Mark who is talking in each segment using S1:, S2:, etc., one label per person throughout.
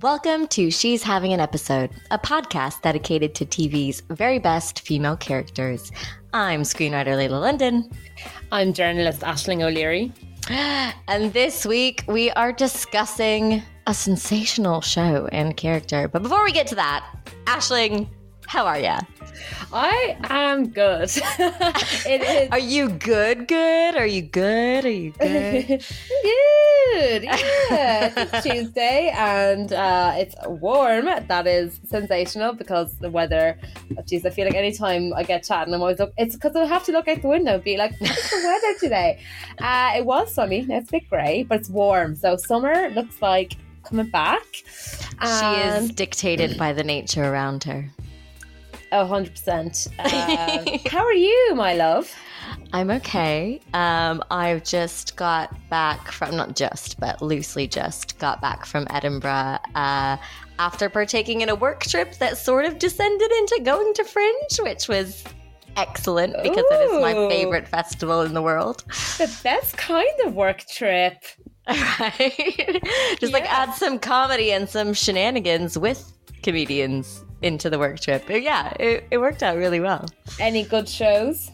S1: Welcome to She's Having an Episode, a podcast dedicated to TV's very best female characters. I'm screenwriter Lela London.
S2: I'm journalist Aisling O'Leary.
S1: And this week we are discussing a sensational show and character. But before we get to that, Aisling, how are ya?
S2: I am good. it is
S1: Are you good? Good? Are you good? Are you good?
S2: good. Yeah, it's Tuesday and uh, it's warm. That is sensational because the weather. Oh, geez, I feel like anytime I get chatting, I'm always up. It's because I have to look out the window and be like, "What's the weather today?" Uh, it was sunny. Now it's a bit grey, but it's warm. So summer looks like coming back.
S1: she is dictated by the nature around her.
S2: Oh, 100%. Uh, how are you, my love?
S1: I'm okay. Um, I've just got back from, not just, but loosely just got back from Edinburgh uh, after partaking in a work trip that sort of descended into going to Fringe, which was excellent because it is my favorite festival in the world.
S2: The best kind of work trip.
S1: right? Just like add some comedy and some shenanigans with comedians into the work trip. But yeah, it, it worked out really well.
S2: Any good shows?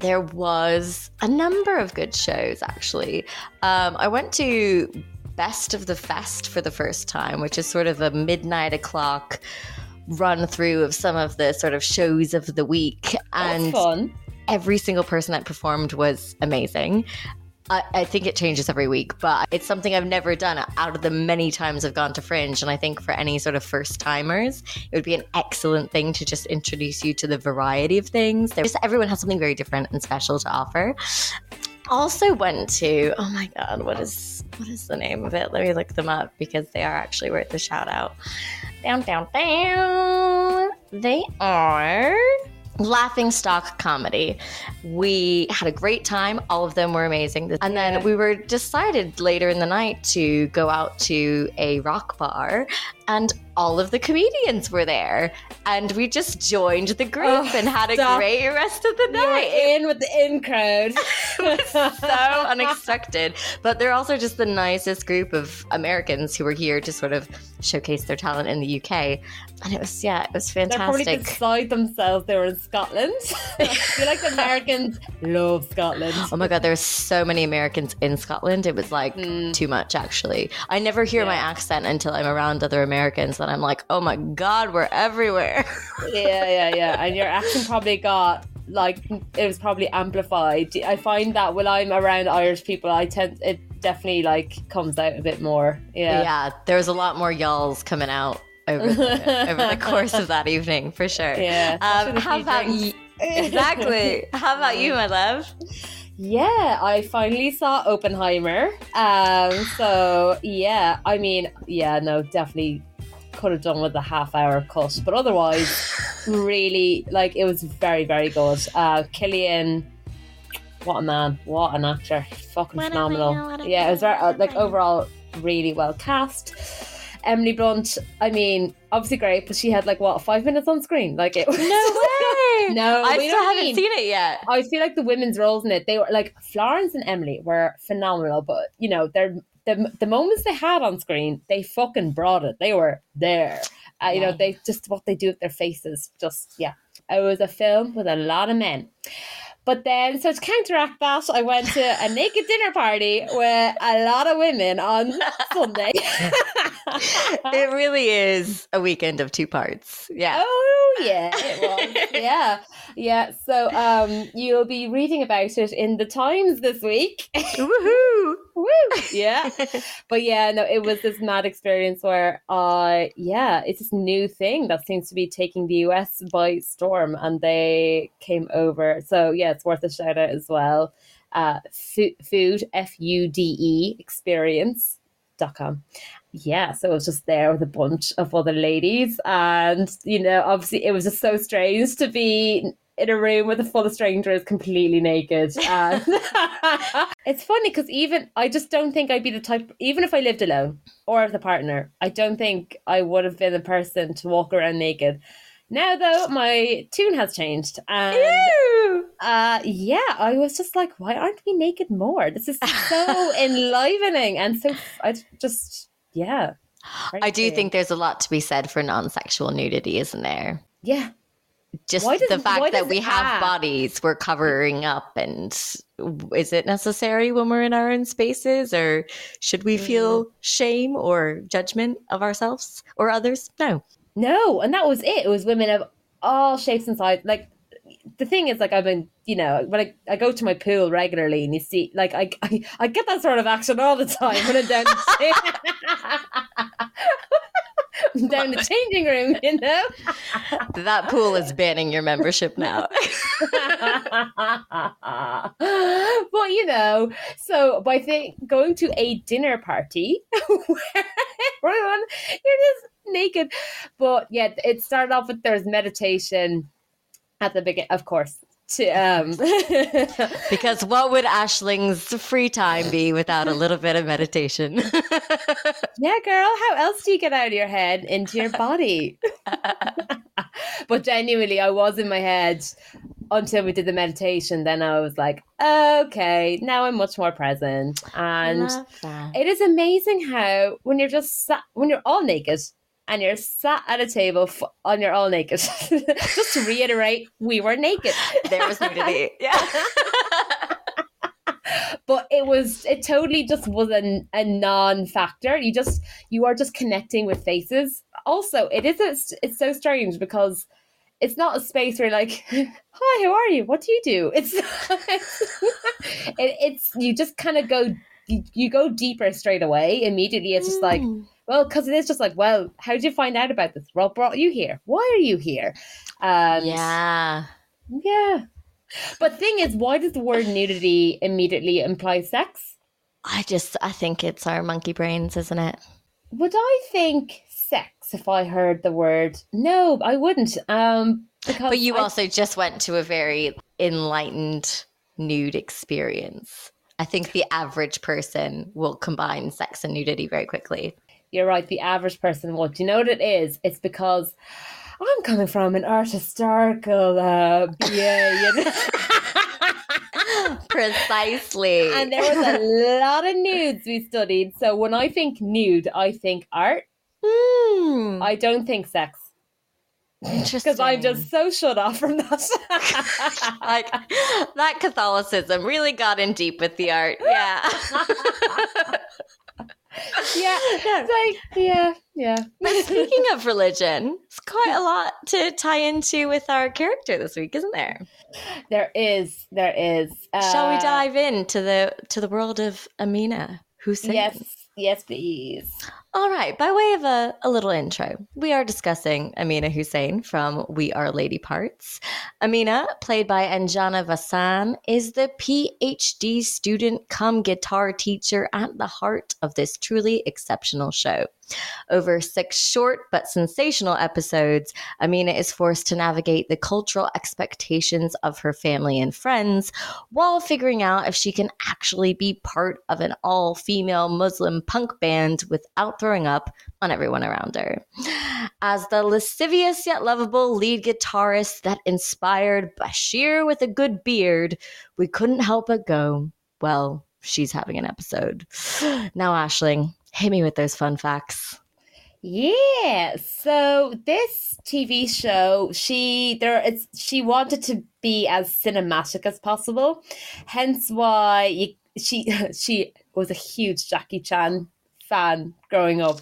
S1: There was a number of good shows actually. Um, I went to Best of the Fest for the first time, which is sort of a midnight o'clock run through of some of the sort of shows of the week.
S2: That's
S1: and
S2: fun.
S1: every single person that performed was amazing. I, I think it changes every week, but it's something I've never done out of the many times I've gone to Fringe. And I think for any sort of first timers, it would be an excellent thing to just introduce you to the variety of things. Everyone has something very different and special to offer. Also went to oh my god, what is what is the name of it? Let me look them up because they are actually worth a shout out. Down, down, down. They are Laughing Stock Comedy. We had a great time. All of them were amazing. And then we were decided later in the night to go out to a rock bar, and all of the comedians were there. And we just joined the group
S2: Oh,
S1: and had a
S2: stop.
S1: great rest of the night.
S2: in with the in crowd.
S1: so unexpected. But they're also just the nicest group of Americans who were here to sort of showcase their talent in the UK. And it was, yeah, it was fantastic
S2: They're probably beside themselves. They were in Scotland. I feel like the Americans love Scotland.
S1: Oh my god, there were so many Americans in Scotland. It was like hmm. too much, actually. I never hear my accent until I'm around other Americans, and I'm like, oh my god, we're everywhere.
S2: yeah, yeah, yeah. And your accent probably got like it was probably amplified. I find that when I'm around Irish people, I tend it definitely like comes out a bit more.
S1: yeah.
S2: Yeah.
S1: there was a lot more y'alls coming out over the, over the course of that evening, for sure.
S2: Yeah,
S1: Um, how about you? Exactly. How about you, my love?
S2: Yeah, I finally saw Oppenheimer. Um, so yeah, I mean, yeah, no, definitely could have done with a half hour cut, but otherwise, really, like it was very, very good. Uh, Cillian, what a man, what an actor, fucking
S1: What
S2: phenomenal.
S1: man,
S2: yeah, it was very, uh, like overall really well cast. Emily Blunt, I mean, obviously great, but she had like what five minutes on screen. Like it was
S1: No way.
S2: No,
S1: I still haven't
S2: mean-
S1: seen it yet.
S2: I feel like the women's roles in it, they were like Florence and Emily were phenomenal, but you know, they're the the moments they had on screen, they fucking brought it. They were there. Uh, you know, they just what they do with their faces, just yeah. It was a film with a lot of men. But then, so to counteract that, I went to a naked dinner party with a lot of women on Sunday.
S1: It really is a weekend of two parts. Yeah.
S2: Oh yeah, it was. yeah, yeah. So um, you'll be reading about it in the Times this week.
S1: Woohoo!
S2: Woo! Yeah, but yeah, no, it was this mad experience where I, yeah, it's this new thing that seems to be taking the US by storm, and they came over. So yeah, it's worth a shout out as well. Uh, food, F U D E experience dot com. Yeah, so it was just there with a bunch of other ladies, and you know, obviously, it was just so strange to be in a room with a full of strangers, completely naked. And it's funny because even I just don't think I'd be the type, even if I lived alone or with a partner, I don't think I would have been the person to walk around naked. Now, though, my tune has changed, and
S1: Ew!
S2: uh, yeah, I was just like, why aren't we naked more? This is so enlivening and so I just yeah.
S1: I do think there's a lot to be said for non-sexual nudity, isn't there?
S2: Yeah.
S1: Just
S2: does-
S1: the fact that we have bodies we're covering up, and is it necessary when we're in our own spaces, or should we feel mm. shame or judgment of ourselves or others? No.
S2: No, and that was it. It was women of all shapes and sizes. Like the thing is, like I've been, you know, when I, I go to my pool regularly, and you see, like I, I I get that sort of action all the time when I'm down down the changing room, you know.
S1: That pool is banning your membership now.
S2: but you know, so by think going to a dinner party where everyone you're just naked, but yeah, it started off with there's meditation at the beginning, of course. To um,
S1: because what would Aisling's free time be without a little bit of meditation?
S2: yeah, girl, how else do you get out of your head into your body? but genuinely, I was in my head until we did the meditation. Then I was like, okay, now I'm much more present. And it is amazing how when you're just sat, when you're all naked and you're sat at a table f- on your all naked. just to reiterate, we were naked.
S1: There was nudity. Yeah.
S2: but it was it totally just was a, a non-factor you just you are just connecting with faces also it is a, it's so strange because it's not a space where you're like hi how are you what do you do it's it, it's you just kind of go you, you go deeper straight away immediately it's just like
S1: Mm.
S2: Well because it is just like well how did you find out about this what brought you here why are you here and
S1: yeah.
S2: yeah but thing is why does the word nudity immediately imply sex
S1: I just, I think it's our monkey brains, isn't it?
S2: Would I think sex if I heard the word? No, I wouldn't. Um, because
S1: But you
S2: I-
S1: also just went to a very enlightened nude experience. I think the average person will combine sex and nudity very quickly.
S2: You're right. The average person would. Do you know what it is? It's because I'm coming from an art historical uh, BA, you know?
S1: Precisely.
S2: and there was a lot of nudes we studied. So when I think nude, I think art.
S1: Hmm.
S2: I don't think sex
S1: Interesting.
S2: because I'm just so shut off from that.
S1: like that Catholicism really got in deep with the art. Yeah.
S2: yeah, it's like yeah, yeah.
S1: But speaking of religion, it's quite a lot to tie into with our character this week, isn't there?
S2: There is, there is.
S1: Shall we
S2: Uh,
S1: dive into the to the world of Amina Hussein?
S2: Yes, yes, please.
S1: All right, by way of a, a little intro, we are discussing Amina Hussein from We Are Lady Parts. Amina, played by Anjana Vasan, is the PhD student come guitar teacher at the heart of this truly exceptional show. Over six short but sensational episodes, Amina is forced to navigate the cultural expectations of her family and friends while figuring out if she can actually be part of an all female Muslim punk band without throwing up on everyone around her. As the lascivious yet lovable lead guitarist that inspired Bashir with a good beard, we couldn't help but go, well, she's having an episode. Now, Aisling, hit me with those fun facts.
S2: Yeah. So this TV show, she there it's she wanted to be as cinematic as possible. Hence why you, she she was a huge Jackie Chan fan growing up.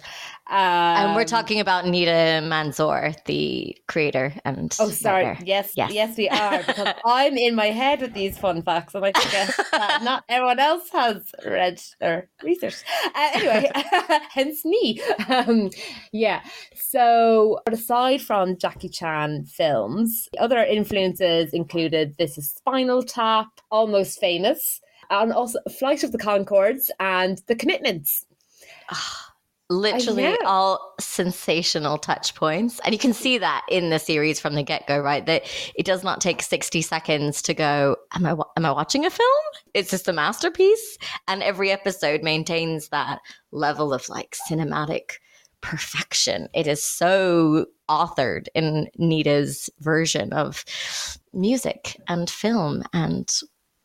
S2: Um,
S1: and we're talking about Nida Manzoor, the creator and
S2: Oh, sorry.
S1: writer.
S2: Yes,
S1: Yes.
S2: yes, we are. Because I'm in my head with these fun facts, and I forget that not everyone else has read or researched. Uh, anyway, hence me. Um, yeah. So, aside from Jackie Chan films, other influences included This Is Spinal Tap, Almost Famous, and also Flight of the Conchords and The Commitments.
S1: literally all sensational touch points. And you can see that in the series from the get-go right? That it does not take 60 seconds to go am i am i watching a film? It's just a masterpiece. And every episode maintains that level of like cinematic perfection. It is so authored in Nida's version of music and film and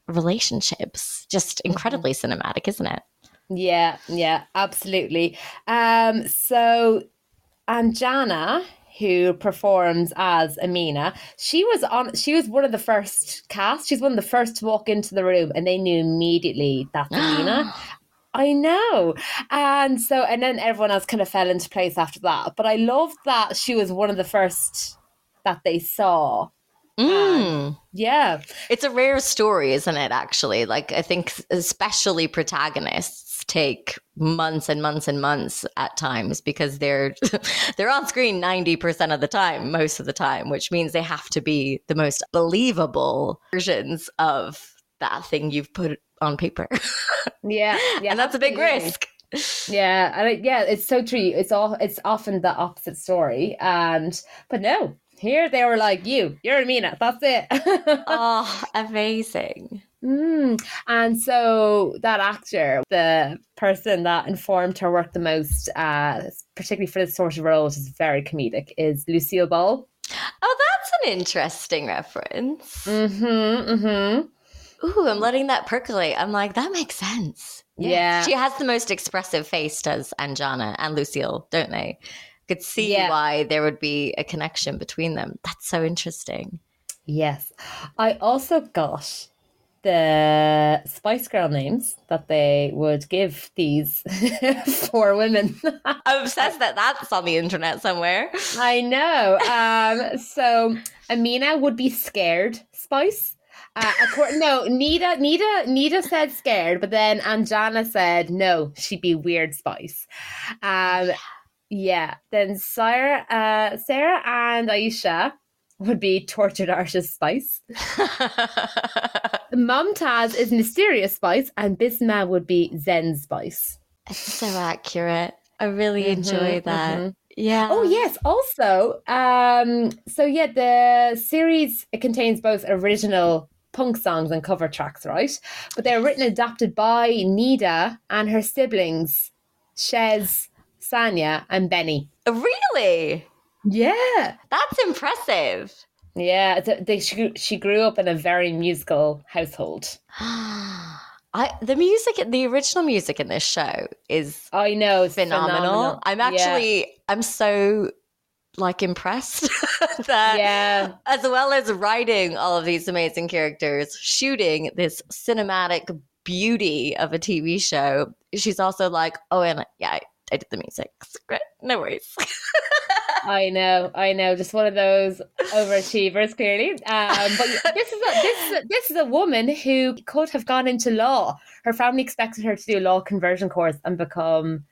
S1: relationships. Just incredibly mm-hmm. cinematic isn't it
S2: Yeah, yeah, absolutely. Um, so Anjana, who performs as Amina, she was on. She was one of the first cast. She's one of the first to walk into the room, and they knew immediately that's Amina. I know. And so, and then everyone else kind of fell into place after that. But I loved that she was one of the first that they saw.
S1: Mm.
S2: Yeah.
S1: It's a rare story, isn't it? Actually, like I think, especially protagonists take months and months and months at times because they're they're on screen 90% of the time most of the time which means they have to be the most believable versions of that thing you've put on paper
S2: Yeah. Yeah.
S1: and that's a big risk
S2: Yeah, and it, yeah, it's so true. It's all it's often the opposite story, and but no, here they were like, "You, you're Amina. That's it."
S1: oh amazing
S2: Mm. And so that actor, the person that informed her work the most, uh, particularly for this sort of role, which is very comedic, is Lucille Ball.
S1: oh that's an interesting reference
S2: Mm-hmm. Mm-hmm.
S1: ooh i'm letting that percolate i'm like that makes sense
S2: Yeah.
S1: she has the most expressive face does anjana and lucille don't they could see
S2: Yeah.
S1: why there would be a connection between them that's so interesting
S2: Yes. I also got the Spice Girl names that they would give these four women.
S1: I'm obsessed that that's on the internet somewhere.
S2: I know. Um, so Amina would be scared. Spice. Uh, according, no, Nida, Nida, Nida said scared, but then Anjana said no, she'd be weird. Spice. Um, yeah. Then Saira, uh, Saira and Ayesha would be tortured artist Spice. Mumtaz is mysterious Spice, and Bisma would be Zen Spice.
S1: it's so accurate. I really
S2: Mhm,
S1: enjoy that.
S2: mhm.
S1: Yeah.
S2: Oh yes, also, um, so yeah, the series it contains both original punk songs and cover tracks, right? But they're written and adapted by Nida and her siblings, Shez, Sanya, and Benny.
S1: Really?
S2: Yeah,
S1: That's impressive.
S2: yeah. They, she, grew- she grew up in a very musical household.
S1: I the music the original music in this show is
S2: I know, it's
S1: phenomenal. I'm
S2: Yeah.
S1: actually I'm so like impressed that
S2: yeah.
S1: as well as writing all of these amazing characters, shooting this cinematic beauty of a TV show, she's also like, oh, and yeah, I, did the music. Great, no worries.
S2: I know, I know. Just one of those overachievers, clearly. Um, but this is a, this is a, this is a woman who could have gone into law. Her family expected her to do a law conversion course and become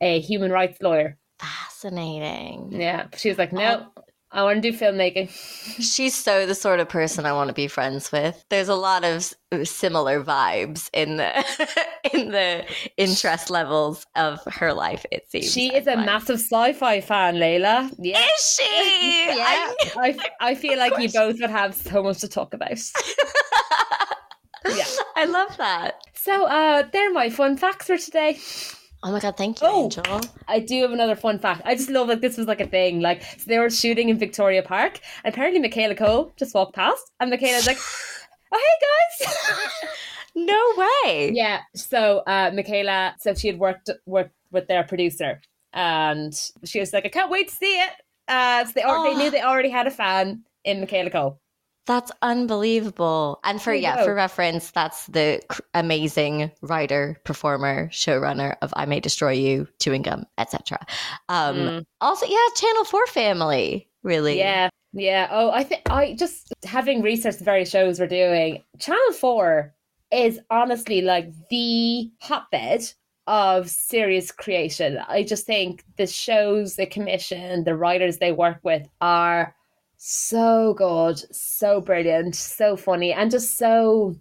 S2: a human rights lawyer.
S1: Fascinating.
S2: Yeah, she was like, no, I want to do filmmaking.
S1: She's so the sort of person I want to be friends with. There's a lot of similar vibes in the in the interest levels of her life. It seems
S2: She is a
S1: find.
S2: massive sci-fi fan, Lela. Yeah.
S1: Is she?
S2: Yeah,
S1: I-
S2: I, I feel like you both would have so much to talk about. Yeah.
S1: I love that.
S2: So, uh, they're my fun facts for today.
S1: Oh my god, thank you,
S2: Oh.
S1: Angel.
S2: I do have another fun fact. I just love that this was like a thing. Like, so they were shooting in Victoria Park, and apparently Michaela Coel just walked past, and Michaela's like, "Oh, hey guys!"
S1: No way.
S2: yeah. So, uh, Michaela, so she had worked worked with their producer, and she was like, "I can't wait to see it." Uh, so they al- they
S1: Oh.
S2: knew they already had a fan in Michaela Coel.
S1: That's unbelievable. And for yeah, for reference, that's the cr- amazing writer, performer, showrunner of I May Destroy You, Chewing Gum, etc. Um
S2: Mm.
S1: also yeah, Channel 4 family, really.
S2: Yeah, yeah. Oh, I think I just having researched the various shows we're doing. Channel Four is honestly like the hotbed of serious creation. I just think the shows they commission, the writers they work with are so good, so brilliant, so funny, and just so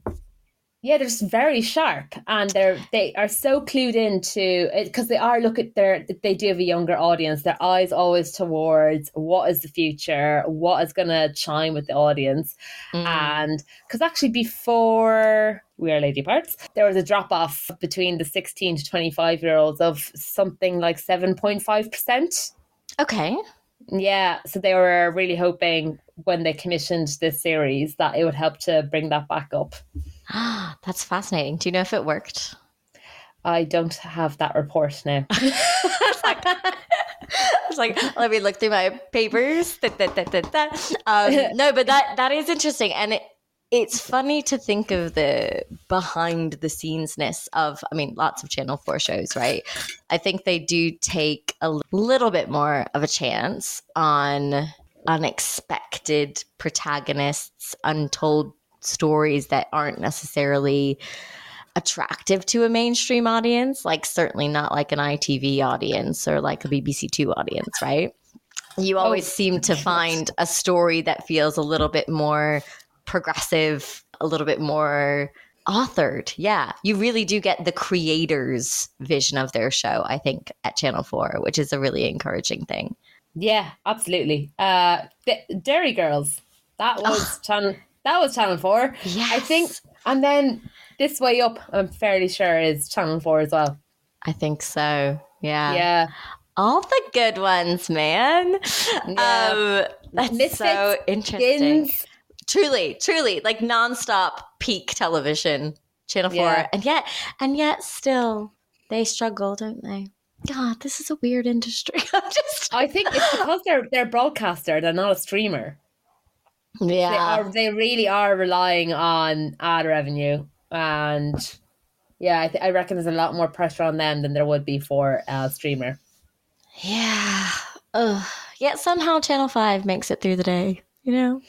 S2: yeah, they're just very sharp, and they're they are so clued into it because they are look at their they do have a younger audience. Their eyes always towards what is the future, what is going to chime with the audience,
S1: Mm.
S2: and because actually before we are lady parts, there was a drop off between the sixteen to twenty five year olds of something like seven point five percent.
S1: Okay.
S2: Yeah, so they were really hoping when they commissioned this series that it would help to bring that back up.
S1: Ah, that's fascinating. Do you know if it worked?
S2: I don't have that report now.
S1: I was like, let me look through my papers. Da, da, da. Um, no, but that that is interesting, and it, it's funny to think of the behind the scenesness of. I mean, lots of Channel Four shows, right? I think they do take a little bit more of a chance on unexpected protagonists, untold stories that aren't necessarily attractive to a mainstream audience, like certainly not like an ITV audience or like a BBC Two audience, right? You oh, always oh, seem to find a story that feels a little bit more progressive, a little bit more authored. Yeah, you really do get the creator's vision of their show, I think, at Channel 4, which is a really encouraging thing.
S2: Yeah, absolutely. Uh D- Derry Girls. That was channel that was channel 4.
S1: Yes.
S2: I think and then this way up, I'm fairly sure is Channel 4 as well.
S1: I think so. Yeah.
S2: Yeah.
S1: All the good ones, man. Yeah. Um, that's Misfits, so interesting. Skins. Truly, truly, like nonstop peak television, Channel 4. Yeah. And yet, and yet still, they struggle, don't they? God, this is a weird industry. I'm just
S2: I think it's because they're they're broadcaster, they're not a streamer.
S1: Yeah.
S2: They are they really are relying on ad revenue and yeah, I, th- I reckon there's a lot more pressure on them than there would be for a streamer.
S1: Yeah. Ugh. Yet somehow Channel 5 makes it through the day, you know?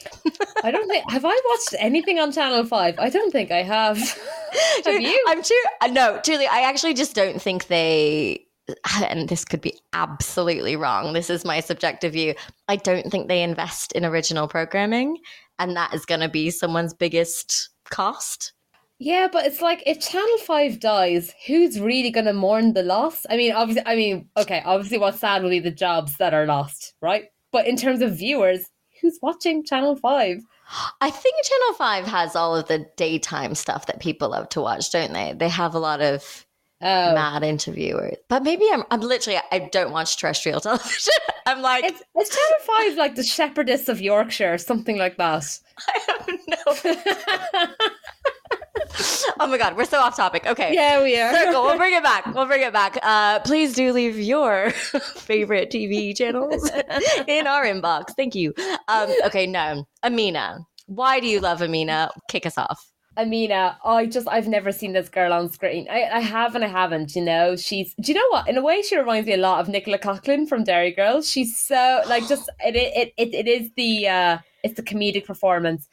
S2: I don't think, have I watched anything on Channel 5? I don't think I have. have you?
S1: I'm too, uh, no, Julie, I actually just don't think they, and this could be absolutely wrong. This is my subjective view. I don't think they invest in original programming, and that is going to be someone's biggest cost.
S2: Yeah, but it's like if Channel Five dies, who's really going to mourn the loss? I mean, obviously, I mean, okay, obviously, what's sad will be the jobs that are lost, right? But in terms of viewers, who's watching Channel Five?
S1: I think Channel Five has all of the daytime stuff that people love to watch, don't they? They have a lot of oh. mad interviewers. But maybe I'm, I'm literally, I don't watch terrestrial television. I'm like,
S2: it's, it's Channel Five, like the Shepherdess of Yorkshire, something like that.
S1: I don't know. oh my god, we're so off topic. Okay.
S2: Yeah, we are.
S1: Circle. We'll bring it back. We'll bring it back. Uh, please do leave your favorite TV channels in our inbox. Thank you. Um, okay, no. Amina. Why do you love Amina? Kick us off.
S2: Amina, I just I've never seen this girl on screen. I, I have and I haven't, you know. She's do you know what? In a way she reminds me a lot of Nicola Coughlan from Derry Girls. She's so like just it it it, it is the uh it's the comedic performance.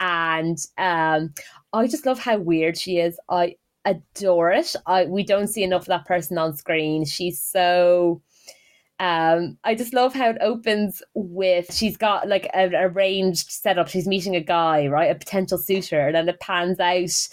S2: And um I just love how weird she is. I adore it. I we don't see enough of that person on screen. She's so um I just love how it opens with she's got like an arranged setup. She's meeting a guy, right? A potential suitor, and then it pans out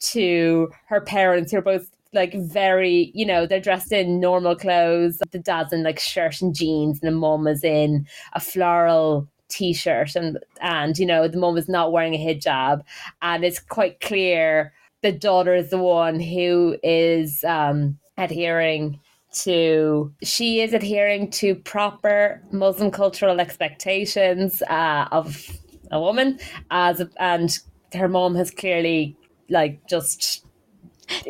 S2: to her parents who are both like very, you know, they're dressed in normal clothes. The dad's in like shirt and jeans, and the mom is in a floral t-shirt and and you know the mom is not wearing a hijab. And it's quite clear the daughter is the one who is um, adhering to she is adhering to proper muslim cultural expectations uh, of a woman as a, and her mom has clearly like just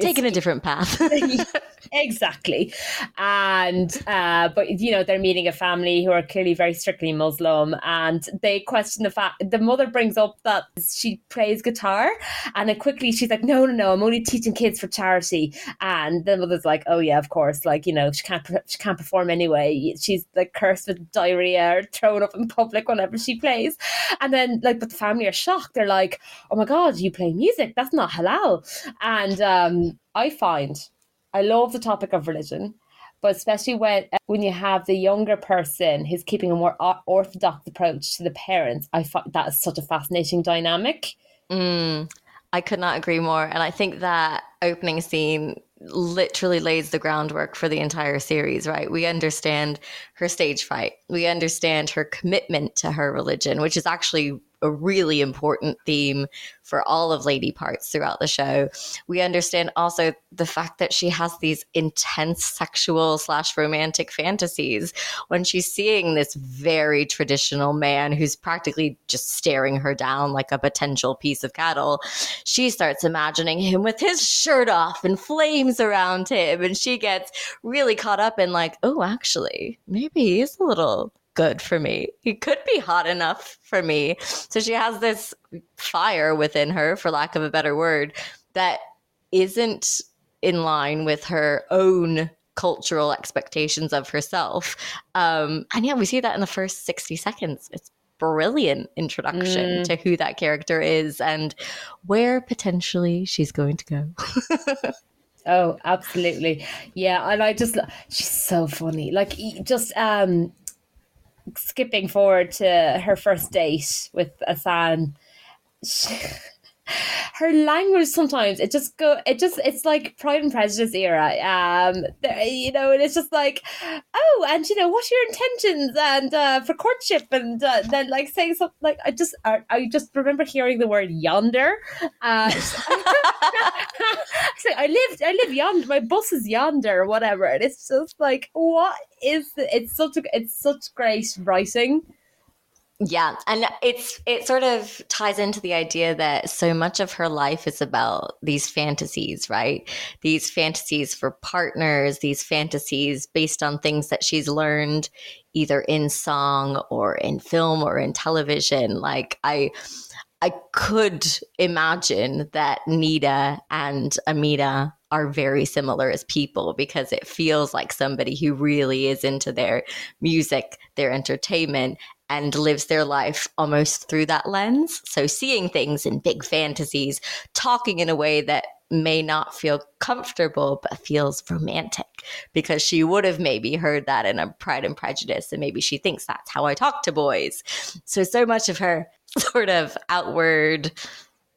S1: taken a different path
S2: exactly. And uh, but you know they're meeting a family who are clearly very strictly Muslim, and they question the fact the mother brings up that she plays guitar, and then quickly she's like, no, no, no, I'm only teaching kids for charity, and the mother's like, oh yeah, of course, like you know she can't she can't perform anyway. She's like cursed with diarrhea or thrown up in public whenever she plays, and then like but the family are shocked. They're like, oh my god, you play music? That's not halal, and um, I find I love the topic of religion, but especially when when you have the younger person who's keeping a more orthodox approach to the parents, I find that is such a fascinating dynamic.
S1: Mm, I could not agree more, and I think that opening scene literally lays the groundwork for the entire series, right? We understand her stage fright. We understand her commitment to her religion, which is actually a really important theme for all of Lady Parts throughout the show. We understand also the fact that she has these intense sexual slash romantic fantasies when she's seeing this very traditional man who's practically just staring her down like a potential piece of cattle. She starts imagining him with his shirt off and flames around him, and she gets really caught up in like, oh, actually, maybe he's a little good for me. He could be hot enough for me. So she has this fire within her, for lack of a better word, that isn't in line with her own cultural expectations of herself. Um, and yeah, we see that in the first 60 seconds. It's brilliant introduction mm. to who that character is and where potentially she's going to go.
S2: oh, absolutely. Yeah, and I just she's so funny. Like just um skipping forward to her first date with Ahsan. Her language sometimes it just go it just it's like Pride and Prejudice era. Um, there, you know, and it's just like, oh, and you know, what's your intentions and uh, for courtship, and uh, then like saying something like I just I, I just remember hearing the word yonder. Uh, I live I live yonder. My bus is yonder, whatever. And it's just like, what is it's such a it's such great writing.
S1: Yeah, and it's it sort of ties into the idea that so much of her life is about these fantasies, right? These fantasies for partners, these fantasies based on things that she's learned either in song or in film or in television. Like I I could imagine that Nida and Amina are very similar as people because it feels like somebody who really is into their music, their entertainment, and lives their life almost through that lens. So, seeing things in big fantasies, talking in a way that may not feel comfortable but feels romantic because she would have maybe heard that in a Pride and Prejudice and maybe she thinks that's how I talk to boys. So so much of her sort of outward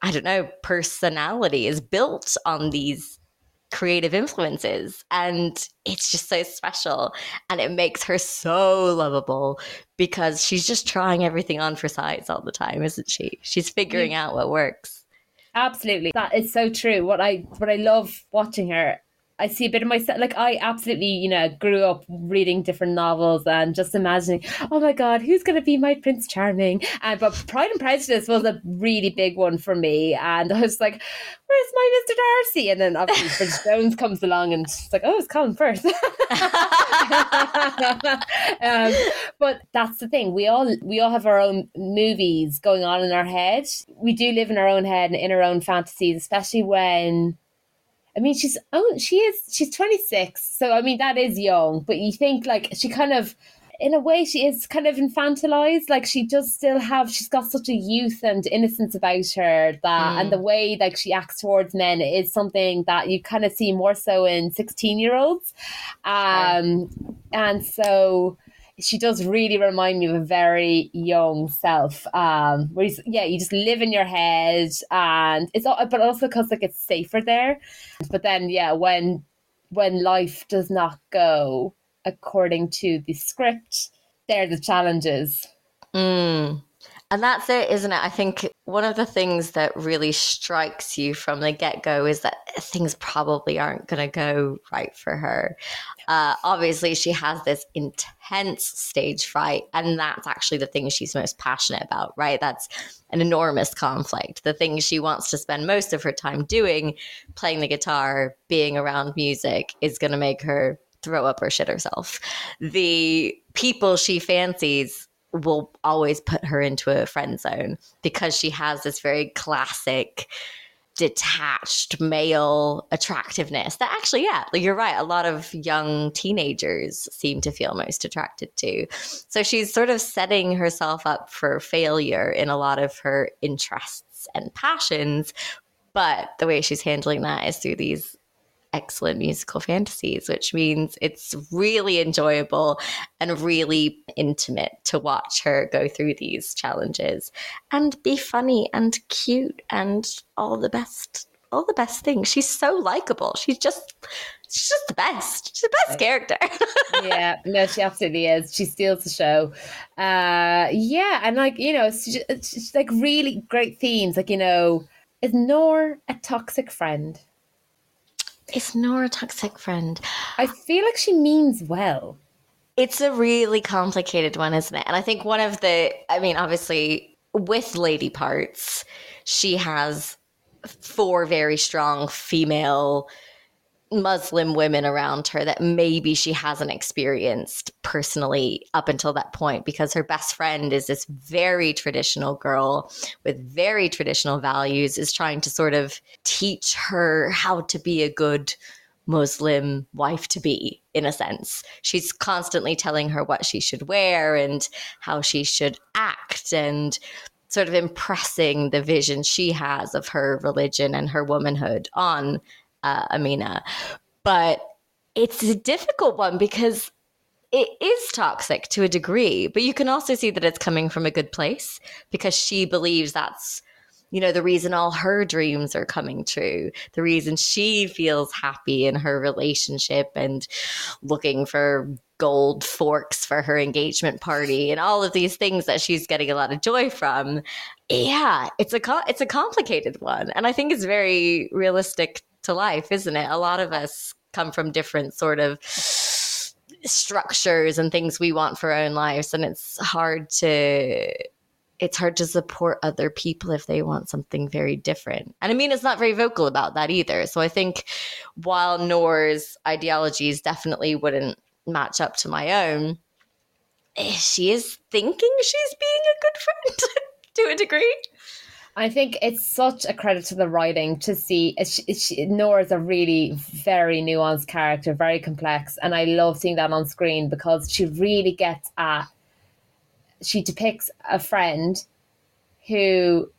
S1: I don't know personality is built on these creative influences and it's just so special and it makes her so lovable because she's just trying everything on for size all the time isn't she? She's figuring out what works.
S2: Absolutely. That is so true. What i what i love watching her I see a bit of myself. Like I absolutely, you know, grew up reading different novels and just imagining, oh my god, who's going to be my Prince Charming? And but Pride and Prejudice was a really big one for me, and I was like, where's my Mr. Darcy? And then obviously Bridget Jones comes along, and it's like, oh, it's Colin Firth. um, but that's the thing. We all we all have our own movies going on in our head. We do live in our own head and in our own fantasies, especially when I mean, she's oh, she is she's 26, so I mean that is young. But you think like she kind of, in a way, she is kind of infantilized. Like she does still have, she's got such a youth and innocence about her that, mm. and the way like she acts towards men is something that you kind of see more so in 16 year olds. Um, and so she does really remind me of a very young self. Um, where you, yeah, you just live in your head, and it's all, but also because like it's safer there. But then, yeah, when when life does not go according to the script, there are the challenges.
S1: Mm. And that's it, isn't it? I think one of the things that really strikes you from the get go is that things probably aren't going to go right for her. Uh, obviously, she has this intense stage fright, and that's actually the thing she's most passionate about, right? That's an enormous conflict. The thing she wants to spend most of her time doing, playing the guitar, being around music, is going to make her throw up or shit herself. The people she fancies will always put her into a friend zone because she has this very classic detached male attractiveness that actually yeah you're right a lot of young teenagers seem to feel most attracted to. So she's sort of setting herself up for failure in a lot of her interests and passions but the way she's handling that is through these excellent musical fantasies, which means it's really enjoyable and really intimate to watch her go through these challenges and be funny and cute and all the best all the best things. She's so likable. She's just she's just the best. She's the best character.
S2: yeah, no, she absolutely is. She steals the show. Uh, yeah, and like you know, it's, just, like really great themes. Like you know, is Noor a toxic friend?
S1: Is Noor a toxic friend?
S2: I feel like she means well.
S1: It's a really complicated one, isn't it? And I think one of the, I mean, obviously with Lady Parts, she has four very strong female Muslim women around her that maybe she hasn't experienced personally up until that point because her best friend is this very traditional girl with very traditional values, is trying to sort of teach her how to be a good Muslim wife to be, in a sense. She's constantly telling her what she should wear and how she should act and sort of impressing the vision she has of her religion and her womanhood on uh, Amina. But it's a difficult one because it is toxic to a degree, but you can also see that it's coming from a good place because she believes that's you know, the reason all her dreams are coming true, the reason she feels happy in her relationship and looking for gold forks for her engagement party and all of these things that she's getting a lot of joy from. Yeah, it's a it's a complicated one and I think it's very realistic to life, isn't it? A lot of us come from different sort of structures and things we want for our own lives and it's hard to it's hard to support other people if they want something very different. And I mean, it's not very vocal about that either. So I think while Noor's ideologies definitely wouldn't match up to my own, eh, she is thinking she's being a good friend to a degree.
S2: I think it's such a credit to the writing to see she, Noor is a really very nuanced character, very complex, and I love seeing that on screen because she really gets at she depicts a friend who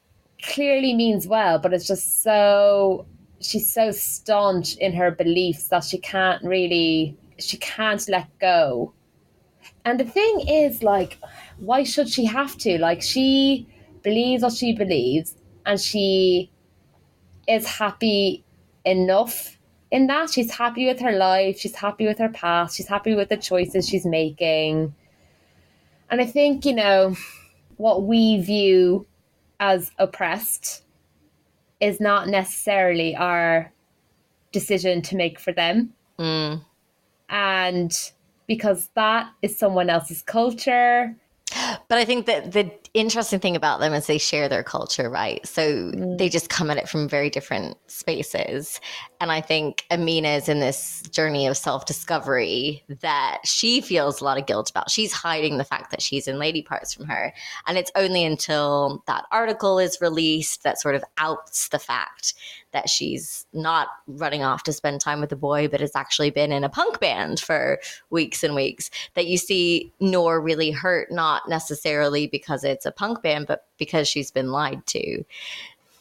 S2: clearly means well, but it's just so she's so staunch in her beliefs that she can't really she can't let go. And the thing is like why should she have to? Like she believes what she believes and she is happy enough in that she's happy with her life, she's happy with her past, she's happy with the choices she's making and I think, you know, what we view as oppressed is not necessarily our decision to make for them.
S1: Mm.
S2: And because that is someone else's culture.
S1: But I think that the interesting thing about them is they share their culture, right? So mm. they just come at it from very different spaces. And I think Amina is in this journey of self discovery that she feels a lot of guilt about. She's hiding the fact that she's in lady parts from her. And it's only until that article is released that sort of outs the fact that she's not running off to spend time with the boy, but has actually been in a punk band for weeks and weeks that you see Noor really hurt, not necessarily because it's a punk band, but because she's been lied to.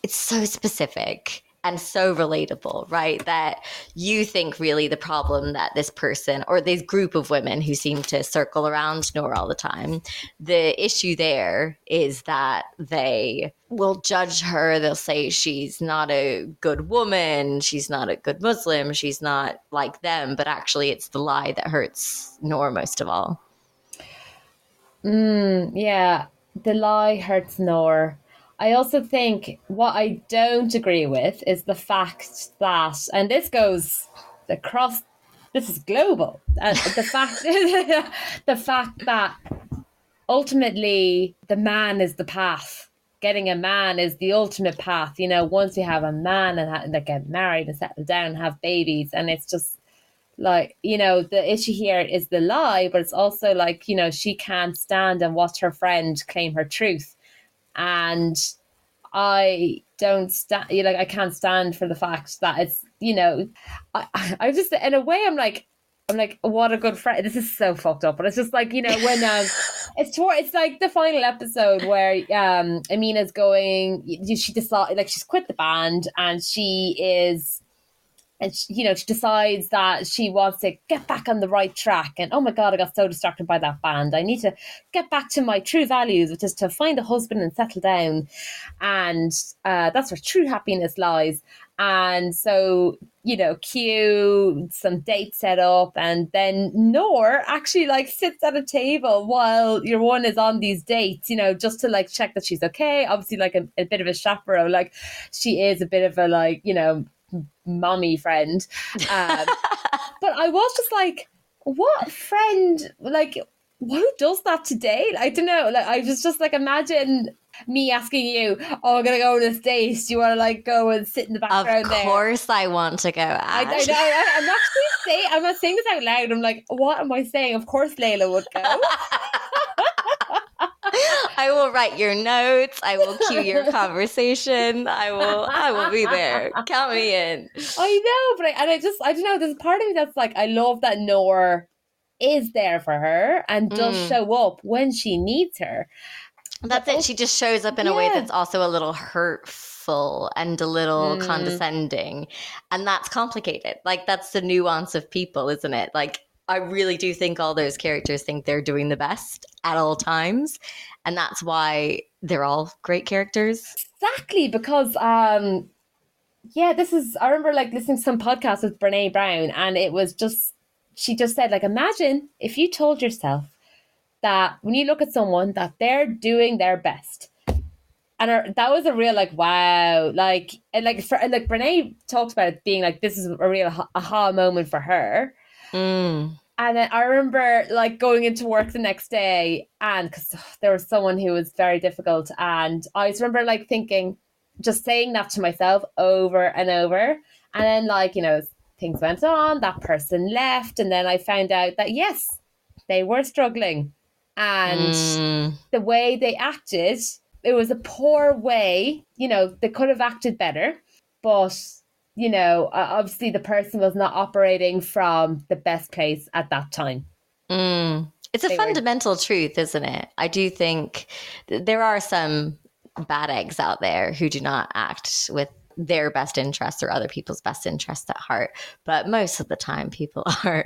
S1: It's so specific and so relatable, right? That you think really the problem that this person or this group of women who seem to circle around Noor all the time, the issue there is that they will judge her. They'll say she's not a good woman, she's not a good Muslim, she's not like them, but actually it's the lie that hurts Noor most of all.
S2: Mm, yeah the lie hurts Noor. I also think what I don't agree with is the fact that, and this goes across, this is global. The fact, the fact that ultimately the man is the path. Getting a man is the ultimate path. You know, once you have a man and, and get married and settle down and have babies, and it's just like you know the issue here is the lie but it's also like you know she can't stand and watch her friend claim her truth and i don't stand you know, like i can't stand for the fact that it's you know i i just in a way i'm like I'm like, what a good friend. This is so fucked up, but it's just like you know when um, it's toward it's like the final episode where um Amina's going. She decided like she's quit the band and she is and she, you know she decides that she wants to get back on the right track. And oh my god i got so distracted by that band. I need to get back to my true values which is to find a husband and settle down. And uh, that's where true happiness lies. And so, you know, cue some dates set up, and then Noor actually like sits at a table while your one is on these dates, you know, just to like check that she's okay. Obviously, like a, a bit of a chaperone, like she is a bit of a like, you know, mommy friend. Um, but I was just like, what friend like who does that today? I don't know. Like I was just like imagine me asking you, "Oh, I'm gonna go on this date. Do you want to like go and sit in the background?"
S1: Of course,
S2: there?
S1: I want to go.
S2: I, I, I, I'm not saying. I'm not saying this out loud. I'm like, what am I saying? Of course, Lela would go.
S1: I will write your notes. I will cue your conversation. I will. I will be there. Count me in.
S2: I know, but I, and I just I don't know. There's part of me that's like I love that Noor is there for her and does
S1: Mm.
S2: show up when she needs her.
S1: That's it. She just shows up in a way that's also a little hurtful and a little
S2: Mm.
S1: condescending. And that's complicated. Like, that's the nuance of people, isn't it? Like, I really do think all those characters think they're doing the best at all times. And that's why they're all great characters.
S2: Exactly, because um yeah, this is I remember like listening to some podcast with Brene Brown and it was just she just said like imagine if you told yourself that when you look at someone that they're doing their best. And that was a real like wow, like and like for and, like Brene talks about it being like this is a real aha moment for her.
S1: Mm.
S2: And then I remember like going into work the next day, and because there was someone who was very difficult, and I just remember like thinking, just saying that to myself over and over, and then like you know things went on, that person left, and then I found out that yes, they were struggling, and
S1: Mm.
S2: the way they acted, it was a poor way. You know, they could have acted better, but you know, obviously the person was not operating from the best place at that time.
S1: Mm. It's a
S2: They were-
S1: fundamental truth, isn't it? I do think th- there are some bad eggs out there who do not act with their best interests or other people's best interests at heart. But most of the time, people are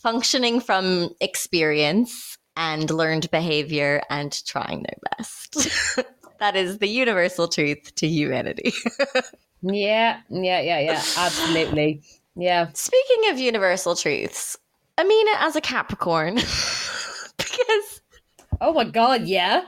S1: functioning from experience and learned behavior and trying their best. that is the universal truth to humanity.
S2: Yeah, yeah, yeah, yeah, absolutely. Yeah.
S1: Speaking of universal truths, Amina as a Capricorn, because
S2: Oh my god, yeah.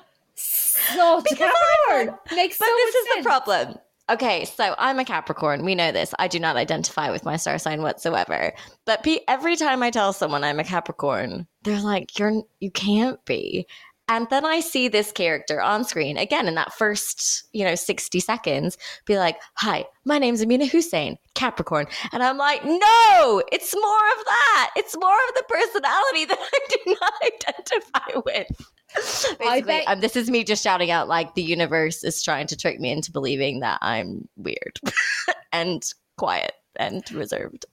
S1: I'm
S2: Capricorn. Makes
S1: But
S2: so
S1: this is the problem. Okay, so I'm a Capricorn. We know this. I do not identify with my star sign whatsoever. But every time I tell someone I'm a Capricorn, they're like, "You're you can't be." And then I see this character on screen again in that first, you know, 60 seconds be like, Hi, my name's Amina Hussein, Capricorn. And I'm like, No, it's more of that. It's more of the personality that I do not identify with. Basically,
S2: bet-
S1: um, this is me just shouting out like the universe is trying to trick me into believing that I'm weird and quiet and reserved.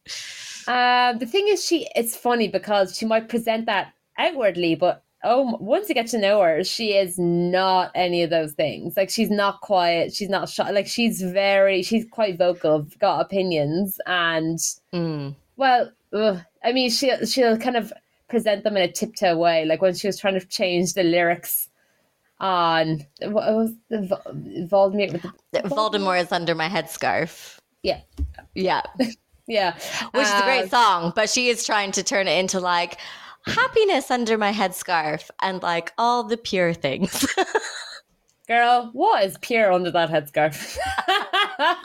S2: Um, the thing is, she it's funny because she might present that outwardly, but oh, once you get to know her, she is not any of those things. Like she's not quiet, she's not shy. Like she's very, she's quite vocal, got opinions, and
S1: Mm.
S2: well, ugh, I mean, she she'll kind of present them in a tiptoe way. Like when she was trying to change the lyrics on what was the Voldemort with the
S1: Voldemort is under my headscarf.
S2: Yeah.
S1: Yeah.
S2: yeah,
S1: Which is a
S2: Um,
S1: great song, but she is trying to turn it into like happiness under my headscarf and like all the pure things.
S2: Girl, what is pure under that headscarf?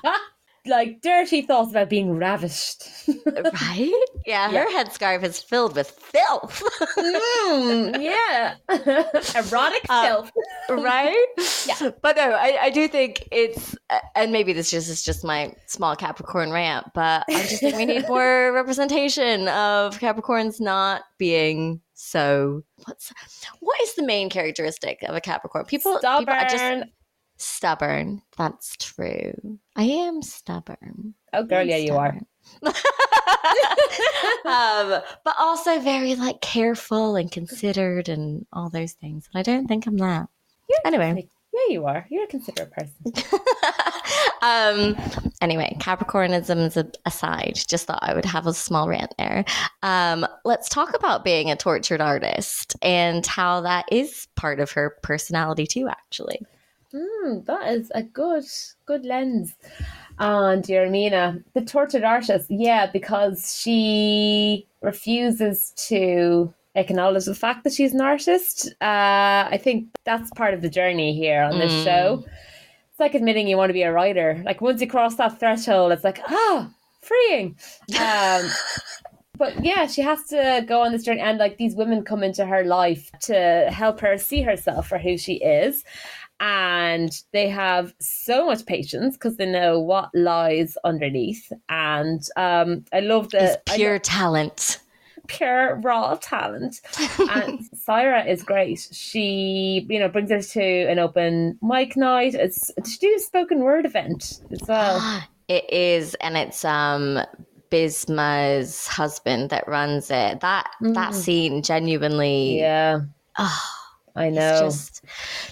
S2: like dirty thoughts about being ravished.
S1: right? Yeah, her headscarf is filled with filth.
S2: Mm, yeah. Erotic
S1: Uh,
S2: filth.
S1: right?
S2: Yeah.
S1: But no, I, I do think it's, and maybe this just is just my small Capricorn rant, but I just think we need more representation of Capricorns not being so. What's what is the main characteristic of a Capricorn? People, people
S2: Stubborn.
S1: are just stubborn. That's true. I am stubborn.
S2: oh, girl, yeah, you are.
S1: um, but also very like careful and considered and all those things. And I don't think I'm that. Anyway,
S2: Yeah, you are. You're a considerate person.
S1: um, anyway, Capricornisms a- aside, just thought I would have a small rant there. Um, let's talk about being a tortured artist and how that is part of her personality too. Actually,
S2: Mm, that is a good good lens on Jeremina. The tortured artist, yeah, because she refuses to acknowledge the fact that she's an artist. Uh, I think that's part of the journey here on this mm. show. It's like admitting you want to be a writer. Like once you cross that threshold, it's like, ah, oh, freeing. Um, but yeah, she has to go on this journey, and like these women come into her life to help her see herself for who she is. And they have so much patience because they know what lies underneath. And um, I love the
S1: it's pure talent
S2: pure raw talent. and Saira is great. She, you know, brings us to an open mic night. It's to do a spoken word event as well.
S1: It is, and it's um Bisma's husband that runs it. That mm. that scene genuinely
S2: Yeah.
S1: Oh,
S2: I know.
S1: Just,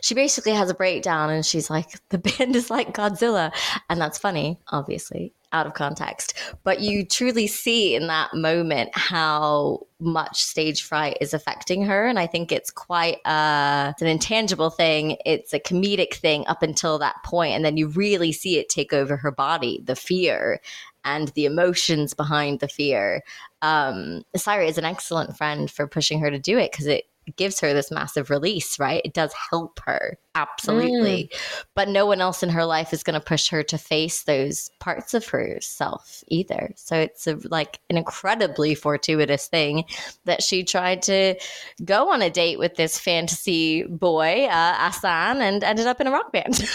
S1: she basically has a breakdown and she's like, the band is like Godzilla. And that's funny, obviously out of context, but you truly see in that moment how much stage fright is affecting her. And I think it's quite uh, it's an intangible thing. It's a comedic thing up until that point, and then you really see it take over her body, the fear and the emotions behind the fear. Um, is an excellent friend for pushing her to do it because it gives her this massive release, right? It does help her, absolutely. Mm. But no one else in her life is going to push her to face those parts of herself either. So it's a, like an incredibly fortuitous thing that she tried to go on a date with this fantasy boy, uh, Ahsan, and ended up in a rock band.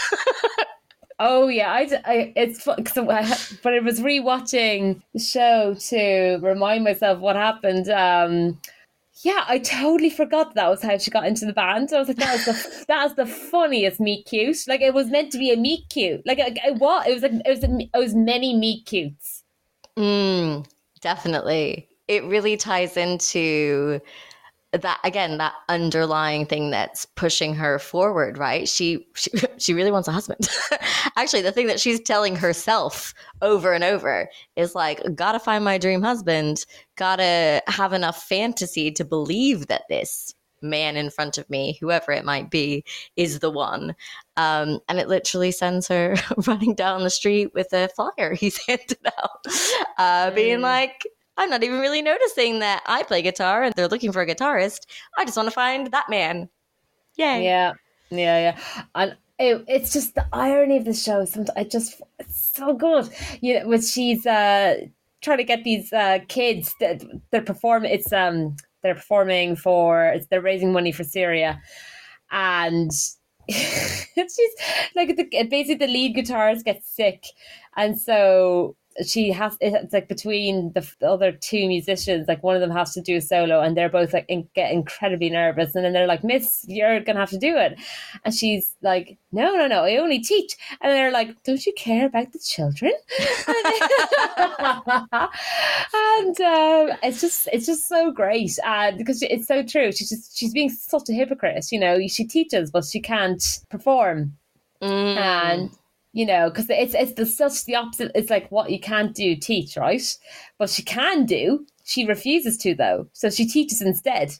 S2: Oh yeah, I, I it's so I, but I was rewatching the show to remind myself what happened. Um, yeah, I totally forgot that was how she got into the band. I was like, that was the that was the funniest meet cute. Like it was meant to be a meet cute. Like it, it was. It was like it was. It was many meet cutes.
S1: Mm, definitely, it really ties into that again that underlying thing that's pushing her forward right? She she, she really wants a husband. Actually the thing that she's telling herself over and over is like gotta find my dream husband. Gotta have enough fantasy to believe that this man in front of me whoever it might be is the one. Um, and it literally sends her running down the street with a flyer he's handed out uh, being mm. like I'm not even really noticing that I play guitar and they're looking for a guitarist. I just want to find that man. Yay.
S2: Yeah. Yeah, yeah. And it, it's just the irony of the show. Sometimes I just it's so good. You know, when she's uh trying to get these uh kids that they're performing it's um they're performing for they're raising money for Syria and she's like the basically the lead guitarist gets sick and so she has it's like between the, the, other two musicians like one of them has to do a solo and they're both like in, get incredibly nervous and then they're like miss you're gonna have to do it. And she's like no no no i only teach. And they're like don't you care about the children? And um, it's just it's just so great uh, because it's so true she's just she's being such a hypocrite you know she teaches but she can't perform.
S1: Mm.
S2: and you know, because it's it's the such the opposite. It's like what you can't do, teach, right? But she can do. She refuses to though, so she teaches instead.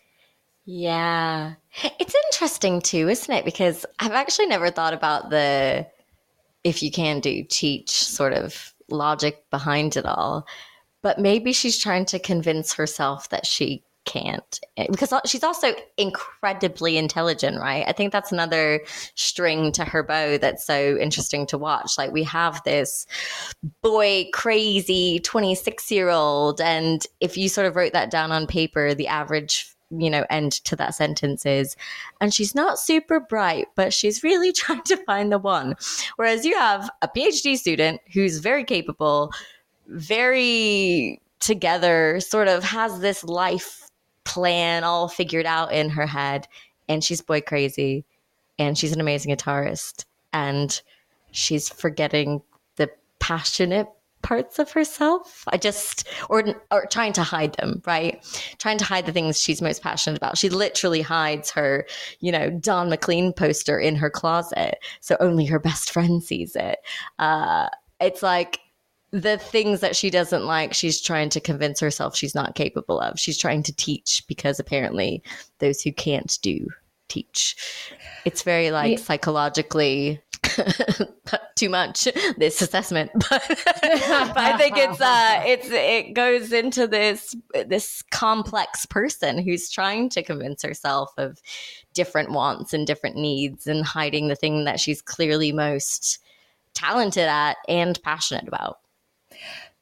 S1: Yeah, it's interesting too, isn't it? Because I've actually never thought about the if you can do teach sort of logic behind it all. But maybe she's trying to convince herself that she can't eh, because she's also incredibly intelligent right? I think that's another string to her bow that's so interesting to watch. Like we have this boy crazy 26 year old and if you sort of wrote that down on paper the average you know end to that sentence is and she's not super bright but she's really trying to find the one. Whereas you have a phd student who's very capable very together sort of has this life plan all figured out in her head. And she's boy crazy. And she's an amazing guitarist. And she's forgetting the passionate parts of herself. I just or or trying to hide them right? Trying to hide the things she's most passionate about. She literally hides her you know don mclean poster in her closet. So only her best friend sees it. Uh it's like the things that she doesn't like, she's trying to convince herself she's not capable of. She's trying to teach because apparently those who can't do teach. It's very like yeah. psychologically too much this assessment but, but i think it's uh it's it goes into this this complex person who's trying to convince herself of different wants and different needs and hiding the thing that she's clearly most talented at and passionate about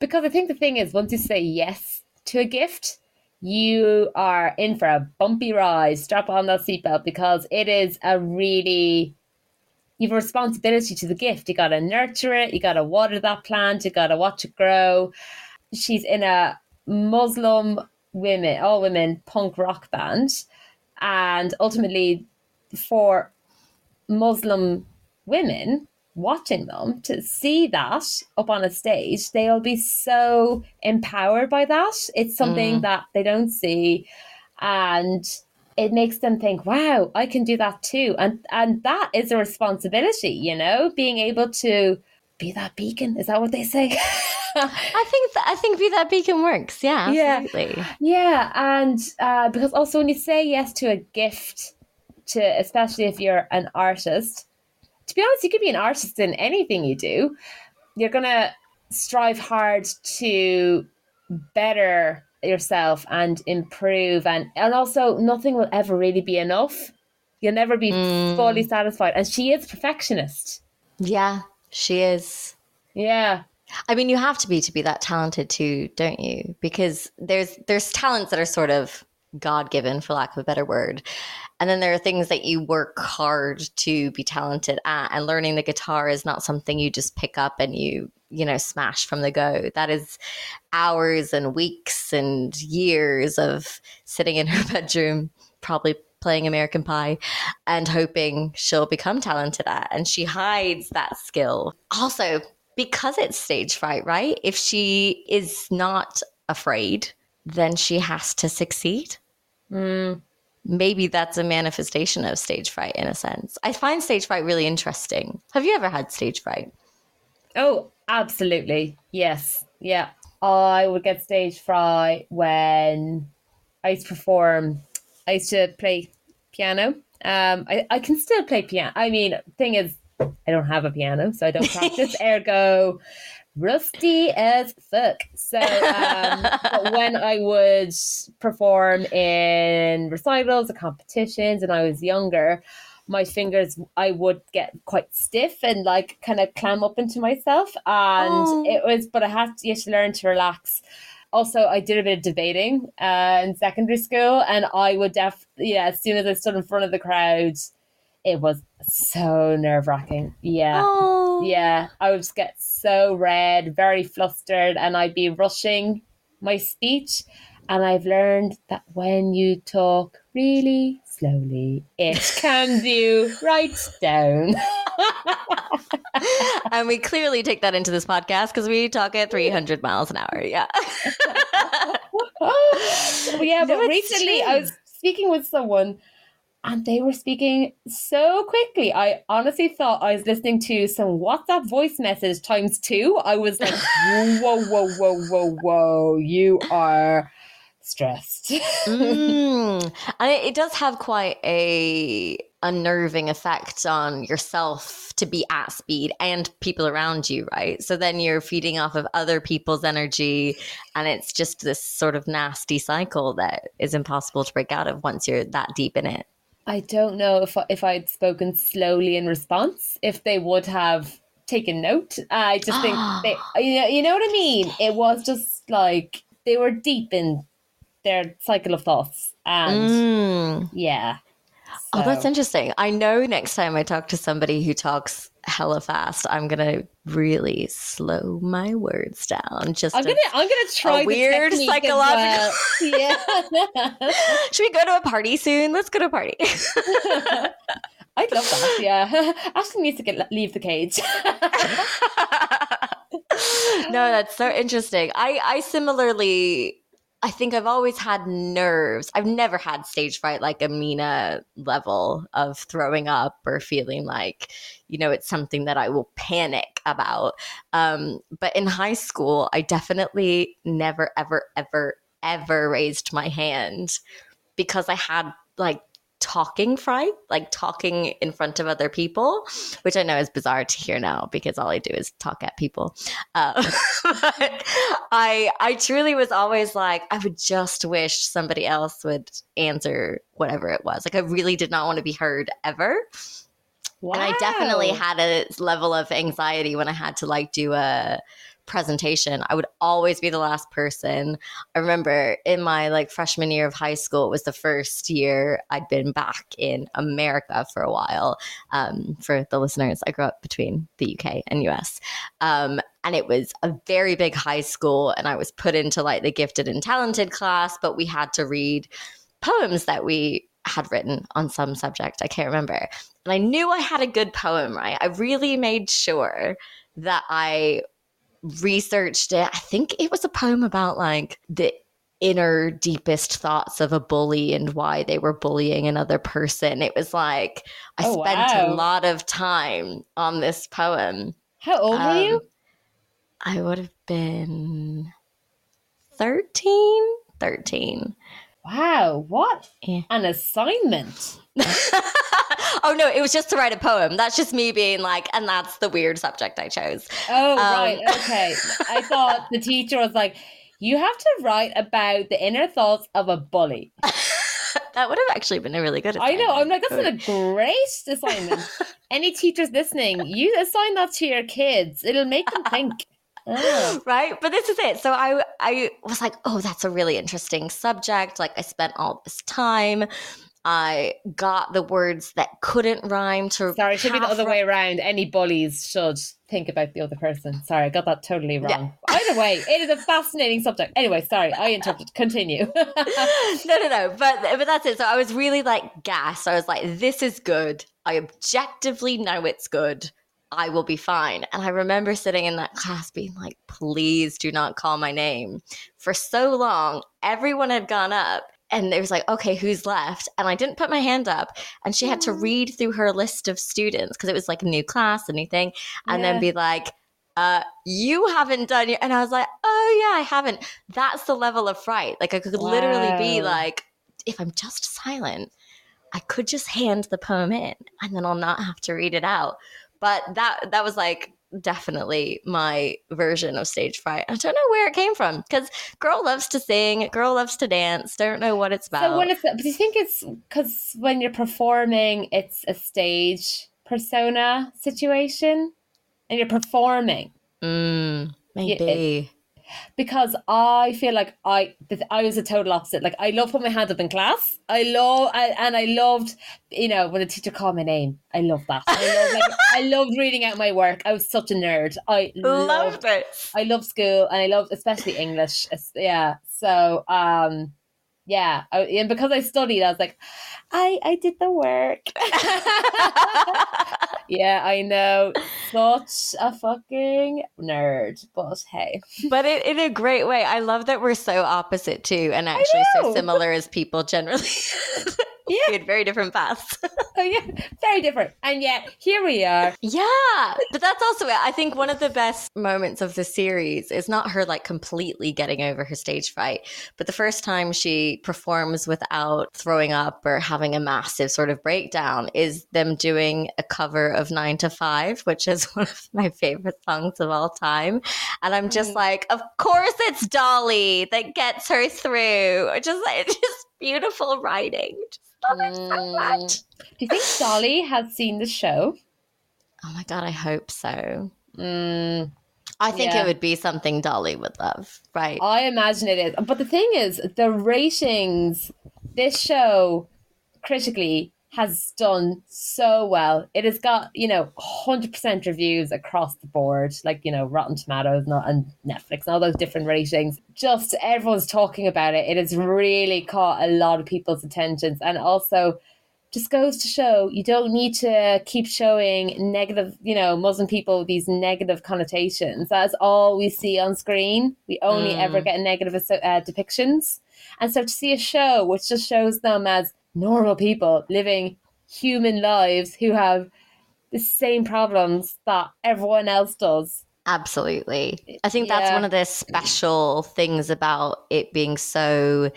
S2: because i think the thing is once you say yes to a gift you are in for a bumpy ride strap on that seatbelt because it is a really you've a responsibility to the gift. You got to nurture it. You got to water that plant. You got to watch it grow. She's in a Muslim women, all women punk rock band, and ultimately for Muslim women watching them to see that up on a stage, they'll be so empowered by that. It's something mm. that they don't see, and it makes them think, wow, I can do that too. And and that is a responsibility, you know, being able to be that beacon. Is that what they say?
S1: I think th- I think be that beacon works. Yeah,
S2: absolutely. Yeah, yeah. and uh, because also when you say yes to a gift, to especially if you're an artist, to be honest, you could be an artist in anything you do. You're gonna strive hard to better yourself and improve and and also nothing will ever really be enough. You'll never be mm. fully satisfied and she is perfectionist.
S1: Yeah she is.
S2: Yeah.
S1: I mean you have to be to be that talented too don't you? Because there's there's talents that are sort of god given for lack of a better word and then there are things that you work hard to be talented at and learning the guitar is not something you just pick up and you you know, smash from the go. That is hours and weeks and years of sitting in her bedroom, probably playing American Pie and hoping she'll become talented at. And she hides that skill. Also, because it's stage fright, right? If she is not afraid, then she has to succeed. Mm. Maybe that's a manifestation of stage fright in a sense. I find stage fright really interesting. Have you ever had stage fright?
S2: Oh, Absolutely. Yes. Yeah. I would get stage fright when I used to perform. I used to play piano. Um, I, I can still play piano. I mean, thing is, I don't have a piano, so I don't practice. ergo, rusty as fuck. So, um, when I would perform in recitals or competitions, and I was younger, my fingers I would get quite stiff and like kind of clam up into myself. And oh. it was, but I had to, you to learn to relax. Also, I did a bit of debating uh, in secondary school, and I would def yeah. As soon as I stood in front of the crowd, it was so nerve wracking. Yeah, oh. yeah. I would get so red, very flustered, and I'd be rushing my speech. And I've learned that when you talk really slowly, it can do right down.
S1: and we clearly take that into this podcast because we talk at 300 miles an hour. Yeah.
S2: yeah, but no, recently true. I was speaking with someone and they were speaking so quickly. I honestly thought I was listening to some WhatsApp voice message times two. I was like, whoa, whoa, whoa, whoa, whoa, you are stressed.
S1: mm. And it, it, does have quite a unnerving effect on yourself to be at speed and people around you, right? So then you're feeding off of other people's energy and it's just this sort of nasty cycle that is impossible to break out of once you're that deep in it.
S2: I don't know if if I'd spoken slowly in response, if they would have taken note. I just think they, you know, you know what I mean. It was just like they were deep in their cycle of thoughts. And mm. yeah.
S1: So. Oh, that's interesting. I know next time I talk to somebody who talks hella fast, I'm gonna really slow my words down. Just
S2: I'm gonna I'm gonna try
S1: weird psychological. Well. Yeah. Should we go to a party soon? Let's go to a party.
S2: I'd love that. Yeah, Aisling needs to get leave the cage.
S1: no, that's so interesting. I I similarly I think I've always had nerves. I've never had stage fright like Amina level of throwing up or feeling like, you know, it's something that I will panic about. Um, but in high school, I definitely never, ever, ever, ever raised my hand because I had like talking fright, like talking in front of other people, which I know is bizarre to hear now because all I do is talk at people. Uh, I I truly was always like, I would just wish somebody else would answer whatever it was. Like I really did not want to be heard ever. Wow. And I definitely had a level of anxiety when I had to like do a presentation. I would always be the last person. I remember in my like freshman year of high school, it was the first year I'd been back in America for a while. Um, for the listeners, I grew up between the UK and US. Um, and it was a very big high school, and I was put into like the gifted and talented class, but we had to read poems that we had written on some subject. I can't remember. And I knew I had a good poem, right? I really made sure that I researched it. I think it was a poem about like the inner deepest thoughts of a bully and why they were bullying another person. It was like I oh, spent wow. a lot of time on this poem.
S2: How old um, were you? Um,
S1: I would have been 13. 13.
S2: Wow, what yeah. an assignment.
S1: oh no, it was just to write a poem. That's just me being like, and that's the weird subject I chose.
S2: Oh, um, right. Okay. I thought the teacher was like, you have to write about the inner thoughts of a bully.
S1: that would have actually been a really good assignment.
S2: I know. I'm like, that's a great assignment. Any teachers listening, you assign that to your kids. It'll make them think.
S1: Oh. right but this is it so i i was like oh that's a really interesting subject like i spent all this time I got the words that couldn't rhyme to.
S2: Sorry, it should be the other way around. Any bullies should think about the other person. Sorry, I got that totally wrong. Yeah. Either way, it is a fascinating subject. Anyway, sorry, I interrupted. Continue. no,
S1: no, no. But but that's it. So I was really like gassed. I was like, this is good. I objectively know it's good. I will be fine. And I remember sitting in that class being like, please do not call my name. For so long, everyone had gone up and it was like, okay, who's left? And I didn't put my hand up. And she had to read through her list of students because it was like a new class, a new thing, and yeah. then be like, uh, you haven't done it. And I was like, oh, yeah, I haven't. That's the level of fright. Like, I could wow. literally be like, if I'm just silent, I could just hand the poem in and then I'll not have to read it out. But that that was like definitely my version of stage fright. I don't know where it came from because girl loves to sing, girl loves to dance. Don't know what it's about.
S2: So when it's, do you think it's because when you're performing, it's a stage persona situation, and you're performing?
S1: Mm, maybe
S2: because I feel like I I was a total opposite. Like I love putting my hand up in class. I love I, and I loved you know when a teacher called my name. I love that. I love like I loved reading out my work. I was such a nerd. I
S1: loved, loved it.
S2: I love school and I loved especially English. Yeah. So um yeah, I, and because I studied, I was like, I I did the work. yeah, I know, such a fucking nerd, but hey,
S1: but it, in a great way. I love that we're so opposite too, and actually so similar as people generally. yeah. we had very different paths.
S2: oh yeah, very different. And yet here we are.
S1: Yeah. But that's also it. I think one of the best moments of the series is not her like completely getting over her stage fright, but the first time she performs without throwing up or having a massive sort of breakdown is them doing a cover of Nine to Five, which is one of my favorite songs of all time. And I'm just mm. like, of course it's Dolly that gets her through. Just like just beautiful writing. Just love it so much.
S2: Do you think Dolly has seen the show?
S1: Oh my god, I hope so.
S2: Mm,
S1: I think yeah. it would be something Dolly would love, right?
S2: I imagine it is. But the thing is, the ratings, this show critically has done so well. It has got, you know, 100% reviews across the board, like, you know, Rotten Tomatoes and Netflix and all those different ratings. Just everyone's talking about it. It has really caught a lot of people's attentions. And also, just goes to show you don't need to keep showing negative, you know, Muslim people these negative connotations. That's all we see on screen. We only mm. ever get negative uh, depictions. And so to see a show which just shows them as normal people living human lives who have the same problems that everyone else does.
S1: Absolutely. I think that's yeah. one of the special things about it being so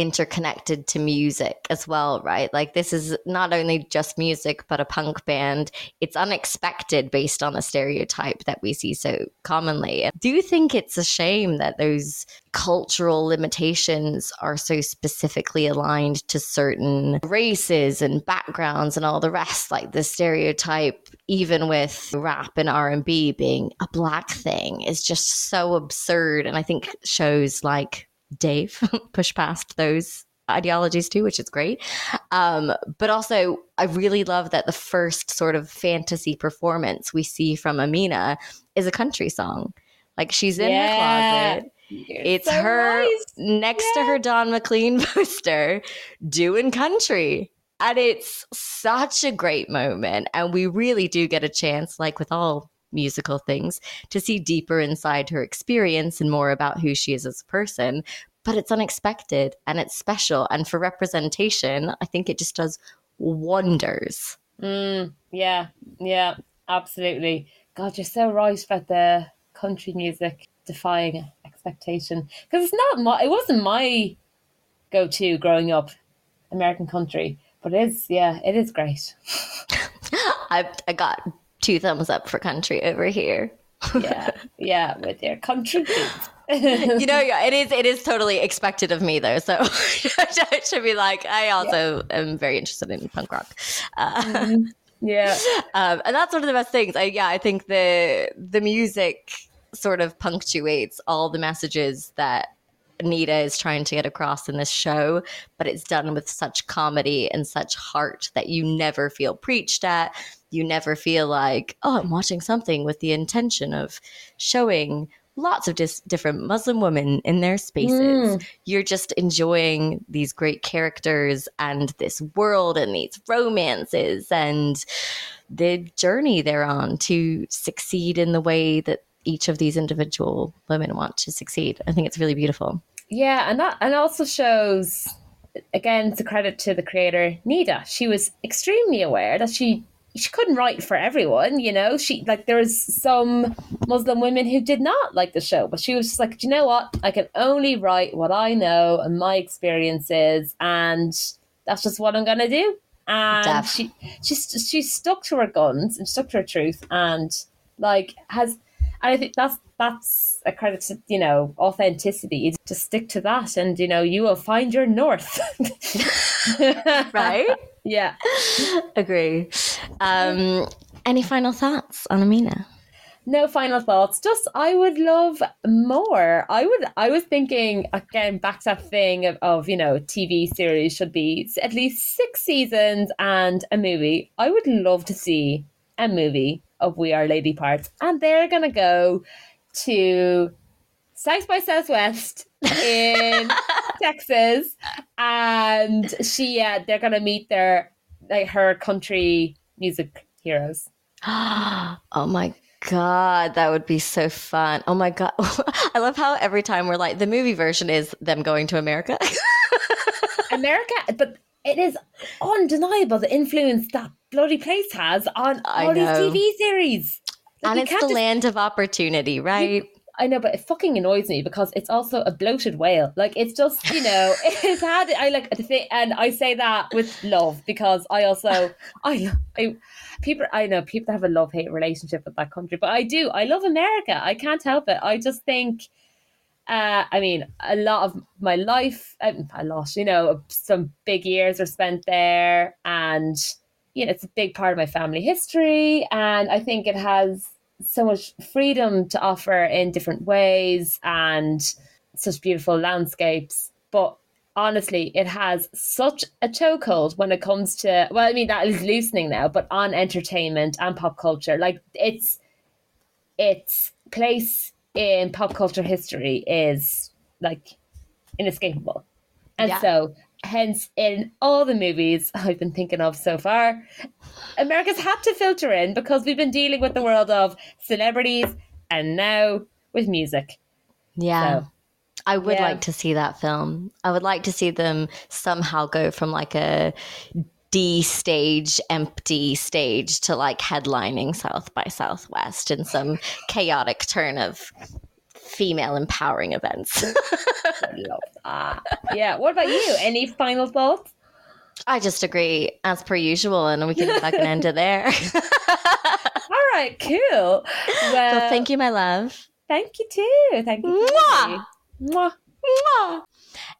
S1: interconnected to music as well, right? Like this is not only just music, but a punk band. It's unexpected based on a stereotype that we see so commonly. Do you think it's a shame that those cultural limitations are so specifically aligned to certain races and backgrounds and all the rest like the stereotype even with rap and R&B being a black thing is just so absurd and I think shows like Dave push past those ideologies too, which is great. Um, but also, I really love that the first sort of fantasy performance we see from Amina is a country song. Like she's in yeah. her closet. You're it's so her nice. next yeah. to her Don McLean poster doing country. And it's such a great moment. And we really do get a chance, like with all musical things to see deeper inside her experience and more about who she is as a person. But it's unexpected and it's special. And for representation, I think it just does wonders.
S2: Mm, yeah, yeah, absolutely. God, you're so right about the country music defying expectation because it's not my, it wasn't my go-to growing up, American country, but it is, yeah, it is great.
S1: I I got two thumbs up for country over here.
S2: yeah, yeah, with your country
S1: you know, it is it is totally expected of me though. So I should be like, I also yeah. am very interested in punk rock. Uh,
S2: mm-hmm. Yeah,
S1: um, and that's one of the best things. I, yeah, I think the the music sort of punctuates all the messages that Nida is trying to get across in this show, but it's done with such comedy and such heart that you never feel preached at you never feel like, oh, I'm watching something with the intention of showing lots of dis- different Muslim women in their spaces. Mm. You're just enjoying these great characters and this world and these romances and the journey they're on to succeed in the way that each of these individual women want to succeed. I think it's really beautiful.
S2: Yeah, and that and also shows again to credit to the creator Nida. She was extremely aware that she she couldn't write for everyone, you know. She like there was some Muslim women who did not like the show, but she was just like, Do you know what? I can only write what I know and my experiences, and that's just what I'm gonna do. And Def. she she she stuck to her guns and stuck to her truth, and like has, and I think that's that's a credit to you know authenticity. Just stick to that, and you know you will find your north.
S1: right?
S2: Yeah.
S1: Agree. Um, any final thoughts on Amina?
S2: No final thoughts. Just I would love more. I would. I was thinking again back to that thing of, of you know TV series should be at least six seasons and a movie. I would love to see a movie of We Are Lady Parts, and they're gonna go to South by Southwest in Texas, and she yeah they're gonna meet their like her country music heroes.
S1: oh my god, that would be so fun! Oh my god, I love how every time we're like the movie version is them going to America.
S2: America, but it is undeniable the influence that bloody place has on all these TV series.
S1: Like, and it's the just, land of opportunity, right? You,
S2: I know, but it fucking annoys me because it's also a bloated whale. Like it's just, you know, it's had. I like the thing, and I say that with love because I also, I, I, people, I know people have a love hate relationship with that country, but I do. I love America. I can't help it. I just think. Uh, I mean, a lot of my life, I lost, you know, some big years are spent there, and you know, it's a big part of my family history, and I think it has so much freedom to offer in different ways and such beautiful landscapes. But honestly, it has such a chokehold when it comes to well, I mean that is loosening now, but on entertainment and pop culture. Like it's its place in pop culture history is like inescapable. And yeah. so hence in all the movies I've been thinking of so far, America's had to filter in because we've been dealing with the world of celebrities and now with music.
S1: Yeah. So, I would yeah. like to see that film. I would like to see them somehow go from like a D stage, empty stage to like headlining South by Southwest in some chaotic turn of female empowering events.
S2: Yeah. What about you? Any final thoughts?
S1: I just agree, as per usual, and we can fucking end it there.
S2: All right, cool. Well,
S1: well, thank you, my love.
S2: Thank you too. Thank you.
S1: Mwah!
S2: Mwah.
S1: Mwah!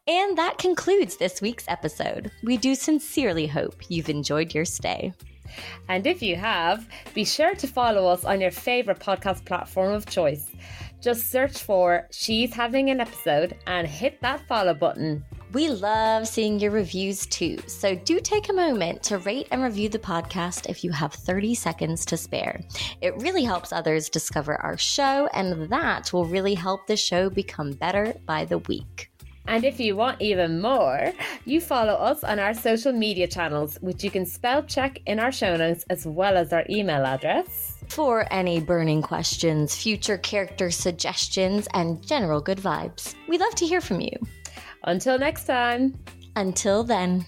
S1: And that concludes this week's episode. We do sincerely hope you've enjoyed your stay.
S2: And if you have, be sure to follow us on your favourite podcast platform of choice. Just search for She's Having an Episode and hit that follow button.
S1: We love seeing your reviews too, so do take a moment to rate and review the podcast if you have 30 seconds to spare. It really helps others discover our show, and that will really help the show become better by the week.
S2: And if you want even more, you follow us on our social media channels, which you can spell check in our show notes as well as our email address.
S1: For any burning questions, future character suggestions, and general good vibes, we love to hear from you.
S2: Until next time.
S1: Until then.